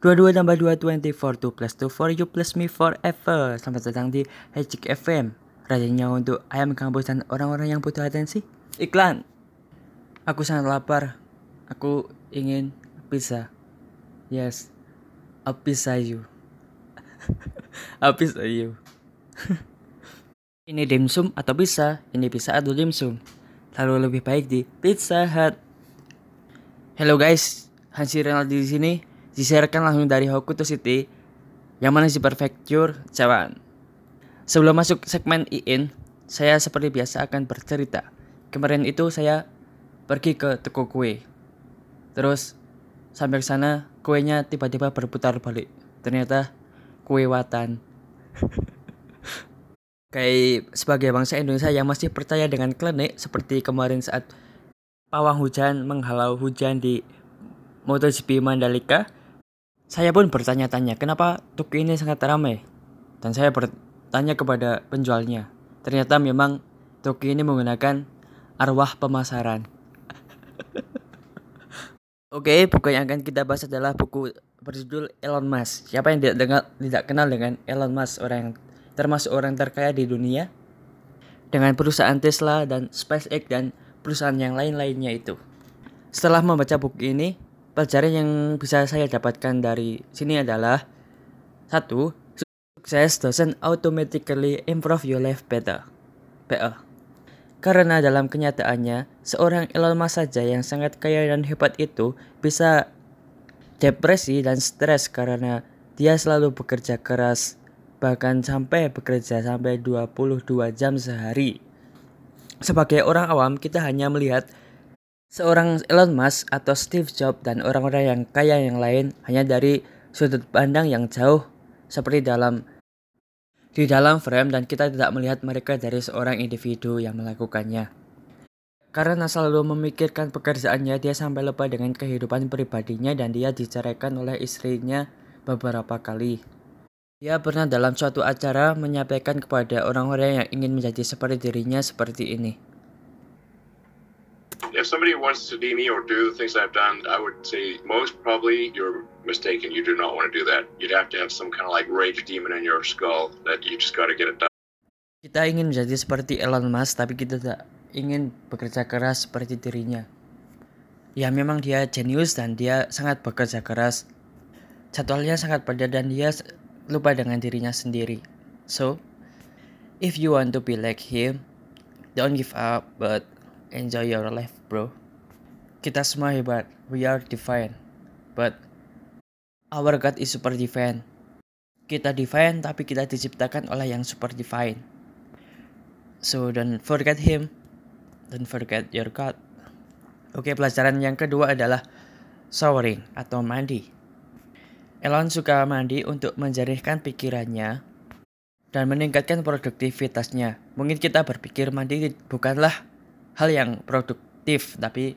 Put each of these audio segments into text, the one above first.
Dua-dua tambah dua twenty four two plus two for you plus me forever. Selamat datang di Hejik FM. Rajanya untuk ayam kampus dan orang-orang yang butuh atensi. Iklan. Aku sangat lapar. Aku ingin pizza. Yes. A pizza you. A pizza you. ini dimsum atau pizza? Ini pizza atau dimsum? Lalu lebih baik di Pizza Hut. Hello guys, Hansi Renaldi di sini. Disiarkan langsung dari Hokuto City, yang mana si Prefecture Cawan. Sebelum masuk segmen IIN, saya seperti biasa akan bercerita. Kemarin itu saya pergi ke toko kue. Terus sampai ke sana kuenya tiba-tiba berputar balik. Ternyata kue watan. Kayak sebagai bangsa Indonesia yang masih percaya dengan klenik seperti kemarin saat pawang hujan menghalau hujan di MotoGP Mandalika, saya pun bertanya-tanya kenapa toko ini sangat ramai. Dan saya bertanya kepada penjualnya. Ternyata memang toko ini menggunakan arwah pemasaran. Oke, buku yang akan kita bahas adalah buku berjudul Elon Musk. Siapa yang tidak dengar, tidak kenal dengan Elon Musk, orang yang termasuk orang terkaya di dunia dengan perusahaan Tesla dan SpaceX dan perusahaan yang lain-lainnya itu. Setelah membaca buku ini, pelajaran yang bisa saya dapatkan dari sini adalah satu, sukses doesn't automatically improve your life better. better. Karena dalam kenyataannya, seorang Elon Musk saja yang sangat kaya dan hebat itu bisa depresi dan stres karena dia selalu bekerja keras, bahkan sampai bekerja sampai 22 jam sehari. Sebagai orang awam, kita hanya melihat seorang Elon Musk atau Steve Jobs dan orang-orang yang kaya yang lain hanya dari sudut pandang yang jauh seperti dalam di dalam frame dan kita tidak melihat mereka dari seorang individu yang melakukannya. Karena selalu memikirkan pekerjaannya, dia sampai lupa dengan kehidupan pribadinya dan dia diceraikan oleh istrinya beberapa kali. Dia pernah dalam suatu acara menyampaikan kepada orang-orang yang ingin menjadi seperti dirinya seperti ini. If somebody wants to be me or do things I've done, I would say most probably you're mistaken. You do not want to do that. You'd have to have some kind of like rage demon in your skull that you just got to get it done. Kita ingin menjadi seperti Elon Musk, tapi kita tidak ingin bekerja keras seperti dirinya. Ya memang dia jenius dan dia sangat bekerja keras. Jadwalnya sangat padat dan dia lupa dengan dirinya sendiri. So, if you want to be like him, don't give up, but enjoy your life, bro. Kita semua hebat, we are divine, but our God is super divine. Kita divine, tapi kita diciptakan oleh yang super divine. So don't forget him, don't forget your God. Oke, pelajaran yang kedua adalah showering atau mandi. Elon suka mandi untuk menjernihkan pikirannya dan meningkatkan produktivitasnya. Mungkin kita berpikir mandi bukanlah hal yang produktif, tapi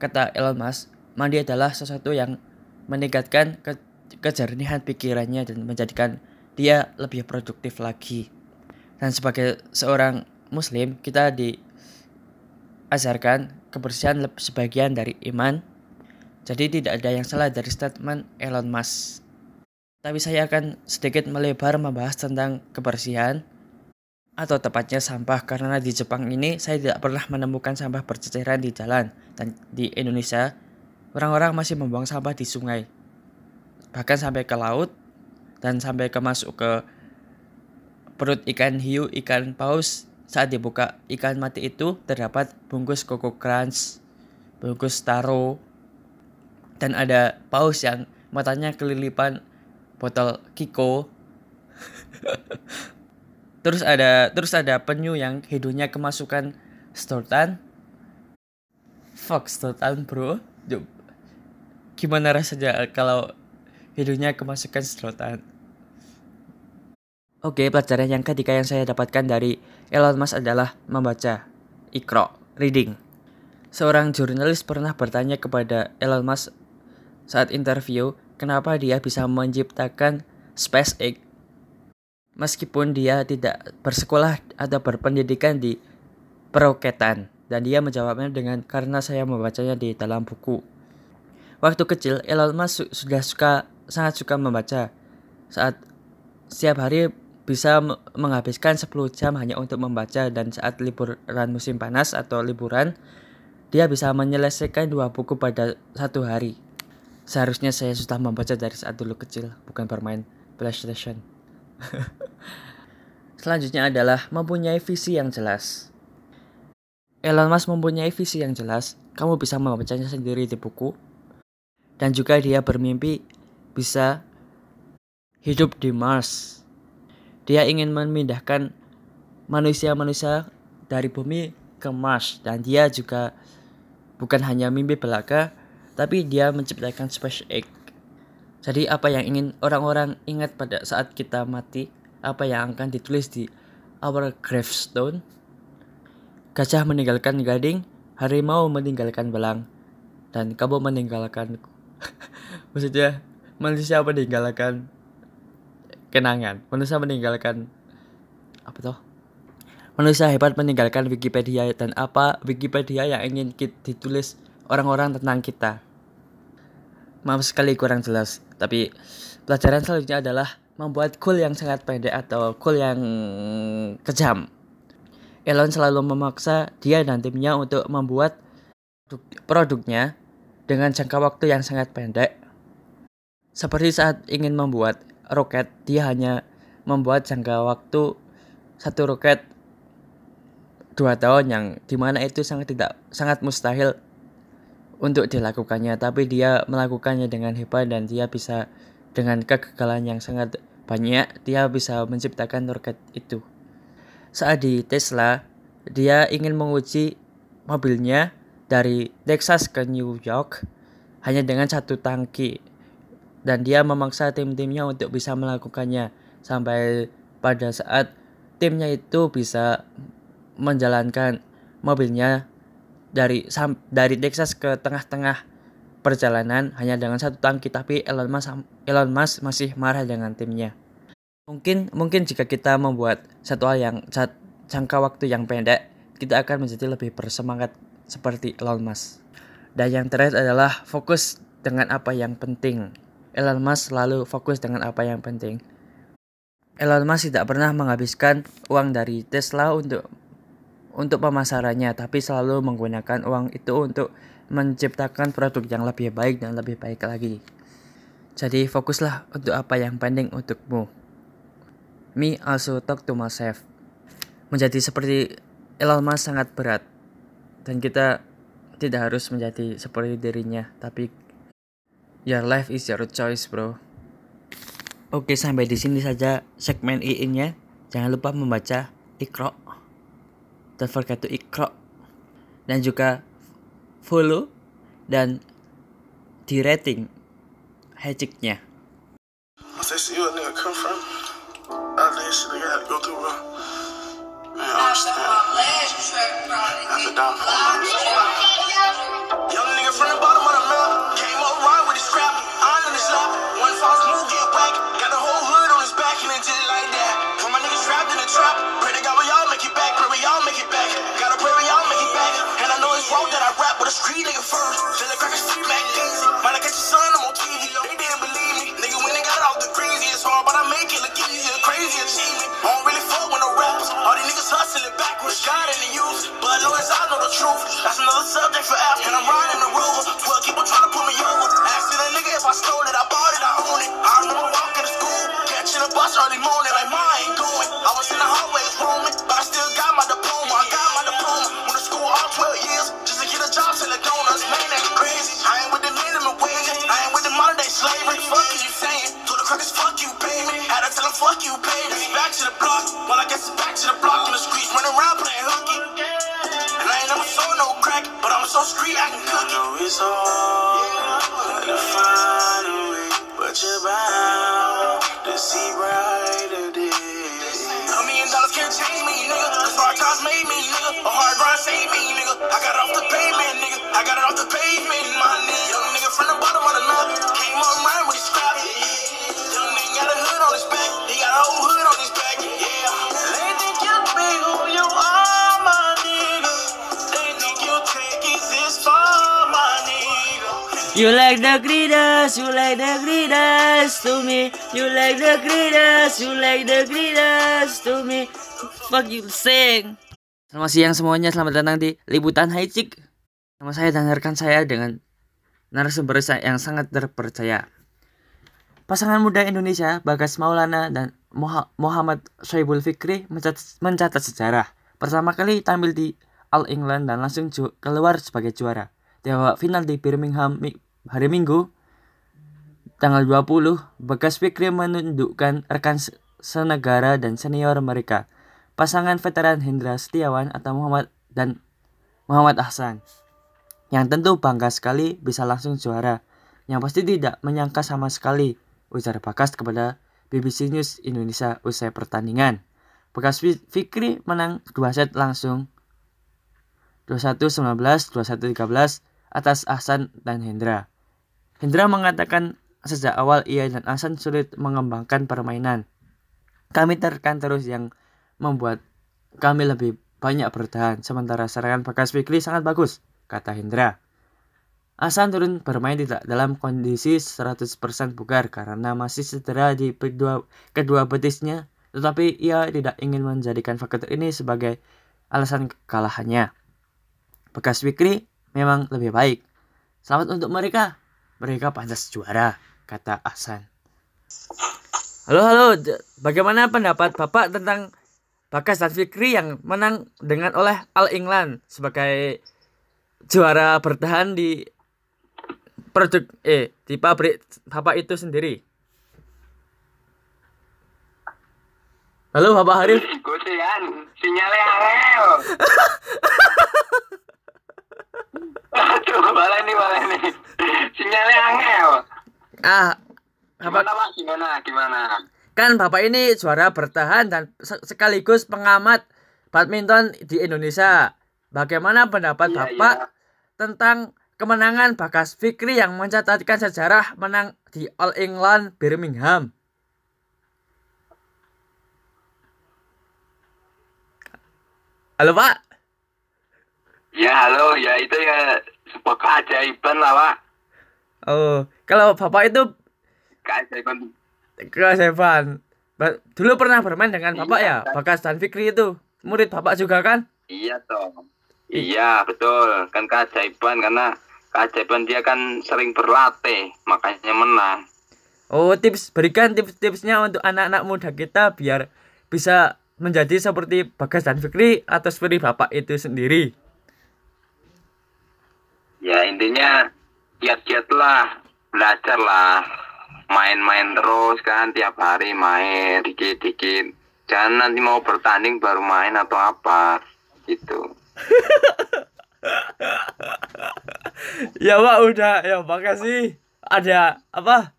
kata Elon Musk, mandi adalah sesuatu yang meningkatkan ke kejernihan pikirannya dan menjadikan dia lebih produktif lagi. Dan sebagai seorang muslim, kita diajarkan kebersihan sebagian dari iman. Jadi tidak ada yang salah dari statement Elon Musk. Tapi saya akan sedikit melebar membahas tentang kebersihan atau tepatnya sampah karena di Jepang ini saya tidak pernah menemukan sampah berceceran di jalan dan di Indonesia orang-orang masih membuang sampah di sungai bahkan sampai ke laut dan sampai ke masuk ke perut ikan hiu ikan paus saat dibuka ikan mati itu terdapat bungkus koko crunch bungkus taro dan ada paus yang matanya kelilipan botol kiko. Terus ada terus ada penyu yang hidungnya kemasukan stortan fuck stortan bro. Gimana rasanya kalau hidungnya kemasukan stortan Oke, pelajaran yang ketiga yang saya dapatkan dari Elon Musk adalah membaca, ikro, reading. Seorang jurnalis pernah bertanya kepada Elon Musk saat interview kenapa dia bisa menciptakan SpaceX meskipun dia tidak bersekolah atau berpendidikan di peroketan dan dia menjawabnya dengan karena saya membacanya di dalam buku Waktu kecil, Elon Musk su sudah suka sangat suka membaca. Saat setiap hari bisa menghabiskan 10 jam hanya untuk membaca dan saat liburan musim panas atau liburan, dia bisa menyelesaikan dua buku pada satu hari. Seharusnya saya sudah membaca dari saat dulu kecil, bukan bermain PlayStation. Selanjutnya adalah mempunyai visi yang jelas. Elon Musk mempunyai visi yang jelas, kamu bisa membacanya sendiri di buku, dan juga dia bermimpi bisa hidup di Mars. Dia ingin memindahkan manusia-manusia dari bumi ke Mars dan dia juga bukan hanya mimpi belaka tapi dia menciptakan SpaceX. Jadi apa yang ingin orang-orang ingat pada saat kita mati, apa yang akan ditulis di our gravestone? Gajah meninggalkan gading, harimau meninggalkan belang, dan kamu meninggalkan maksudnya manusia meninggalkan kenangan manusia meninggalkan apa tuh manusia hebat meninggalkan Wikipedia dan apa Wikipedia yang ingin ditulis orang-orang tentang kita. Maaf sekali kurang jelas tapi pelajaran selanjutnya adalah membuat goal yang sangat pendek atau goal yang kejam. Elon selalu memaksa dia dan timnya untuk membuat produknya dengan jangka waktu yang sangat pendek. Seperti saat ingin membuat roket, dia hanya membuat jangka waktu satu roket dua tahun yang di mana itu sangat tidak sangat mustahil untuk dilakukannya tapi dia melakukannya dengan hebat dan dia bisa dengan kegagalan yang sangat banyak dia bisa menciptakan roket itu. Saat di Tesla dia ingin menguji mobilnya dari Texas ke New York hanya dengan satu tangki dan dia memaksa tim-timnya untuk bisa melakukannya sampai pada saat timnya itu bisa menjalankan mobilnya dari dari Texas ke tengah-tengah perjalanan hanya dengan satu tangki tapi Elon Musk Elon Musk masih marah dengan timnya. Mungkin mungkin jika kita membuat satu hal yang jangka waktu yang pendek, kita akan menjadi lebih bersemangat seperti Elon Musk. Dan yang terakhir adalah fokus dengan apa yang penting. Elon Musk selalu fokus dengan apa yang penting. Elon Musk tidak pernah menghabiskan uang dari Tesla untuk untuk pemasarannya, tapi selalu menggunakan uang itu untuk menciptakan produk yang lebih baik dan lebih baik lagi. Jadi fokuslah untuk apa yang penting untukmu. Me also talk to myself. Menjadi seperti Elon Musk sangat berat dan kita tidak harus menjadi seperti dirinya tapi your life is your choice bro oke sampai di sini saja segmen ini nya jangan lupa membaca ikro don't forget to ikro dan juga follow dan di rating downfall, Young nigga from the bottom nigga first. Feel like crackers free Mac Daisy. Might I catch your son, I'm on TV. They didn't believe me. Nigga, when they got off the crazy, it's hard, but I make it look easier. Crazy achievement. I don't really fuck with no rappers. All these niggas hustling backwards. God in the youth. But long as I know the truth, that's another subject for after. And I'm riding the It's hard to find a way, but you're bound to see brighter days. A million dollars can't change me, nigga. Cause hard times made me, nigga. A hard grind saved me, nigga. I got off the pavement, nigga. I got it off the pavement, my nigga. Young nigga from the bottom of the map. Came up right you like the greatest, you like the greatest to me. You like the greatest, you like the greatest to me. Fuck you, sing. Selamat siang semuanya, selamat datang di Liputan Chick. Nama saya dan rekan saya dengan narasumber yang sangat terpercaya. Pasangan muda Indonesia Bagas Maulana dan Muhammad Syaibul Fikri mencatat, mencatat sejarah. Pertama kali tampil di All England dan langsung keluar sebagai juara. Di babak final di Birmingham hari Minggu tanggal 20, Bagas Fikri menundukkan rekan senegara dan senior mereka, pasangan veteran Hendra Setiawan atau Muhammad dan Muhammad Ahsan. Yang tentu bangga sekali bisa langsung juara. Yang pasti tidak menyangka sama sekali ujar Bagas kepada BBC News Indonesia usai pertandingan. Bagas Fikri menang 2 set langsung 21-19, 21-13 atas Ahsan dan Hendra. Hendra mengatakan sejak awal ia dan Ahsan sulit mengembangkan permainan. Kami terkan terus yang membuat kami lebih banyak bertahan, sementara serangan Bagas Fikri sangat bagus, kata Hendra. Hasan turun bermain tidak dalam kondisi 100% bugar karena masih cedera di kedua, kedua betisnya, tetapi ia tidak ingin menjadikan faktor ini sebagai alasan kekalahannya. Bekas Wikri memang lebih baik. Selamat untuk mereka. Mereka pantas juara, kata Hasan. Halo, halo. Bagaimana pendapat Bapak tentang Bagas dan Fikri yang menang dengan oleh All England sebagai juara bertahan di produk eh di pabrik bapak itu sendiri? Halo bapak Harif. Kusian sinyalnya angel. Aduh malah nih malah nih sinyalnya angel ah gimana pak gimana gimana kan bapak ini juara bertahan dan sekaligus pengamat badminton di Indonesia bagaimana pendapat iya, bapak iya. tentang kemenangan Bagas Fikri yang mencatatkan sejarah menang di All England Birmingham. Halo Pak. Ya halo, ya itu ya sebuah keajaiban lah Pak. Oh, kalau Bapak itu keajaiban. Keajaiban. Dulu pernah bermain dengan Bapak iya, ya, Bagas dan Fikri itu. Murid Bapak juga kan? Iya toh. Iya betul, kan keajaiban karena keajaiban dia kan sering berlatih makanya menang oh tips berikan tips-tipsnya untuk anak-anak muda kita biar bisa menjadi seperti Bagas dan Fikri atau seperti bapak itu sendiri ya intinya giat-giatlah belajarlah. Main-main terus kan tiap hari main dikit-dikit. Jangan nanti mau bertanding baru main atau apa gitu. Ya pak udah. Ya makasih. Ada apa?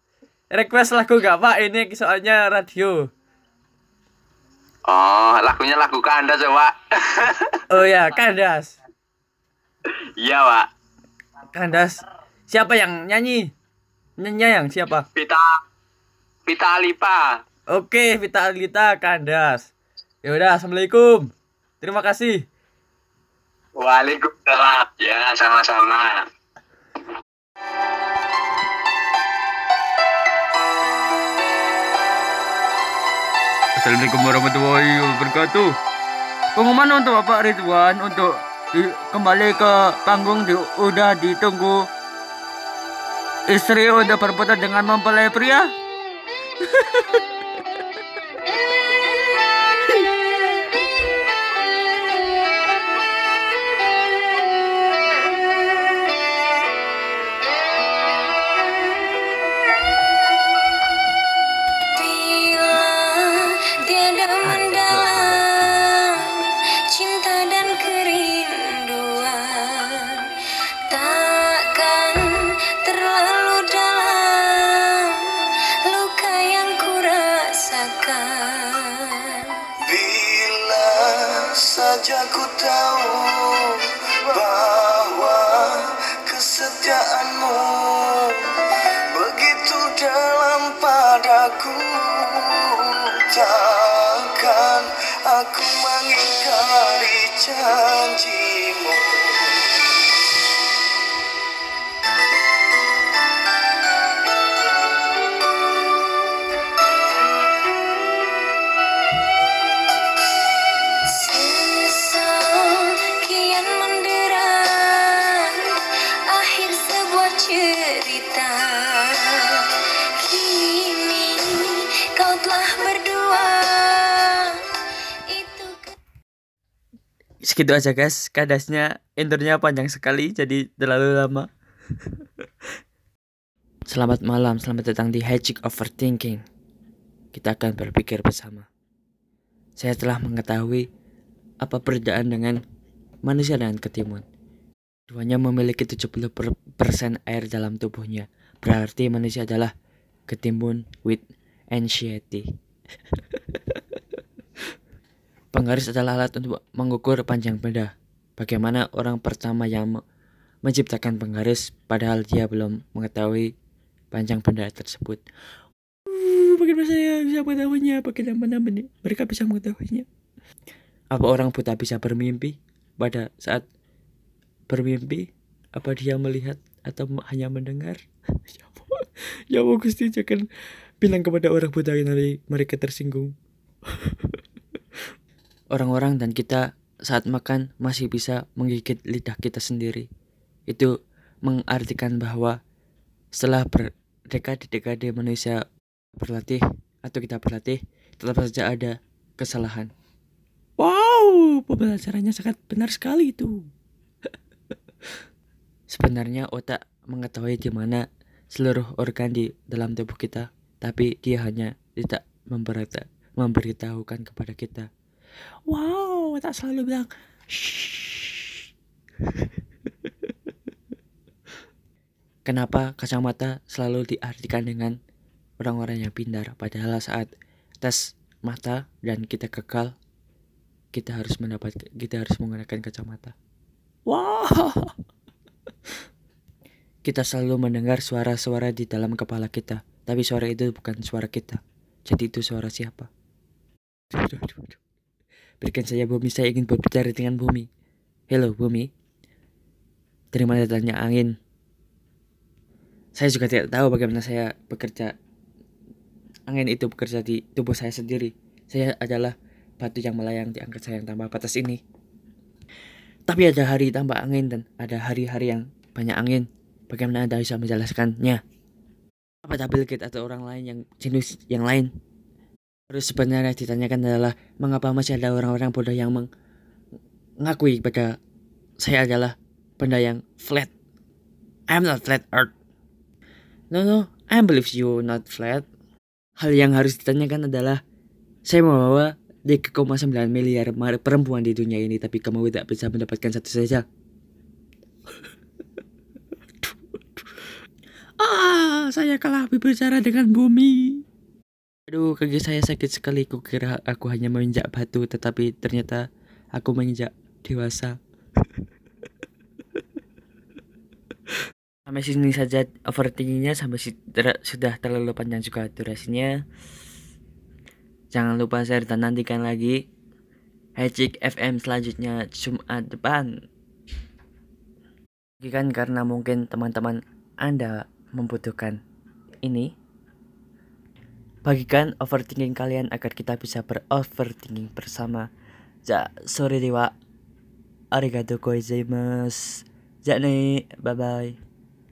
Request lagu gak pak? Ini soalnya radio. Oh lagunya lagu kandas ya pak. Oh ya kandas. Iya pak. Kandas siapa yang nyanyi nyanyi yang siapa Vita Vita Alipa oke Vita Alita kandas ya udah assalamualaikum terima kasih Waalaikumsalam. Ya, sama-sama. Assalamualaikum warahmatullahi wabarakatuh. Pengumuman untuk Bapak Ridwan untuk di, kembali ke panggung di, udah ditunggu istri udah berputar dengan mempelai pria. tahu bahwa kesetiaanmu begitu dalam padaku takkan aku mengingkari janjimu Segitu aja guys, kadasnya intronya panjang sekali jadi terlalu lama. selamat malam, selamat datang di Hedgehog Overthinking. Kita akan berpikir bersama. Saya telah mengetahui apa perbedaan dengan manusia dengan ketimun. Keduanya memiliki 70% air dalam tubuhnya. Berarti manusia adalah ketimun with anxiety. Penggaris adalah alat untuk mengukur panjang benda. Bagaimana orang pertama yang me- menciptakan penggaris padahal dia belum mengetahui panjang benda tersebut. Uh, bagaimana saya bisa mengetahuinya? Bagaimana mereka bisa mengetahuinya? Apa orang buta bisa bermimpi? Pada saat bermimpi, apa dia melihat atau hanya mendengar? ya Allah, ya Gusti jangan bilang kepada orang buta nanti mereka tersinggung. Orang-orang dan kita saat makan masih bisa menggigit lidah kita sendiri. Itu mengartikan bahwa setelah berdekade-dekade manusia berlatih atau kita berlatih, tetap saja ada kesalahan. Wow, pembelajarannya sangat benar sekali itu. Sebenarnya otak mengetahui di mana seluruh organ di dalam tubuh kita, tapi dia hanya tidak memberita, memberitahukan kepada kita. Wow, otak selalu bilang, "Shh." Kenapa kacamata selalu diartikan dengan orang-orang yang pintar, padahal saat tes mata dan kita kekal, kita harus mendapat, kita harus menggunakan kacamata. Wow. Kita selalu mendengar suara-suara di dalam kepala kita, tapi suara itu bukan suara kita. Jadi itu suara siapa? Aduh, aduh, aduh. Berikan saya bumi, saya ingin berbicara dengan bumi. Hello bumi. Dari mana datangnya angin? Saya juga tidak tahu bagaimana saya bekerja. Angin itu bekerja di tubuh saya sendiri. Saya adalah batu yang melayang di angkasa yang tanpa batas ini. Tapi ada hari tanpa angin dan ada hari-hari yang banyak angin. Bagaimana Anda bisa menjelaskannya? Apa Bill Gates atau orang lain yang jenis yang lain? Terus sebenarnya ditanyakan adalah mengapa masih ada orang-orang bodoh yang mengakui pada saya adalah benda yang flat. I'm not flat earth. No no, I believe you not flat. Hal yang harus ditanyakan adalah saya membawa 3,9 miliar perempuan di dunia ini tapi kamu tidak bisa mendapatkan satu saja. ah, saya kalah berbicara dengan bumi. Aduh, kaki saya sakit sekali. Kukira aku hanya menginjak batu, tetapi ternyata aku menginjak dewasa. Sampai sini saja overthinkingnya sampai si- ter- sudah terlalu panjang juga durasinya. Jangan lupa share dan nantikan lagi Hecik FM selanjutnya Jumat depan. Kan karena mungkin teman-teman Anda membutuhkan ini. Bagikan overthinking kalian agar kita bisa beroverthinking bersama. Ja, sorry dewa. Arigato gozaimasu. Ja nih, bye bye.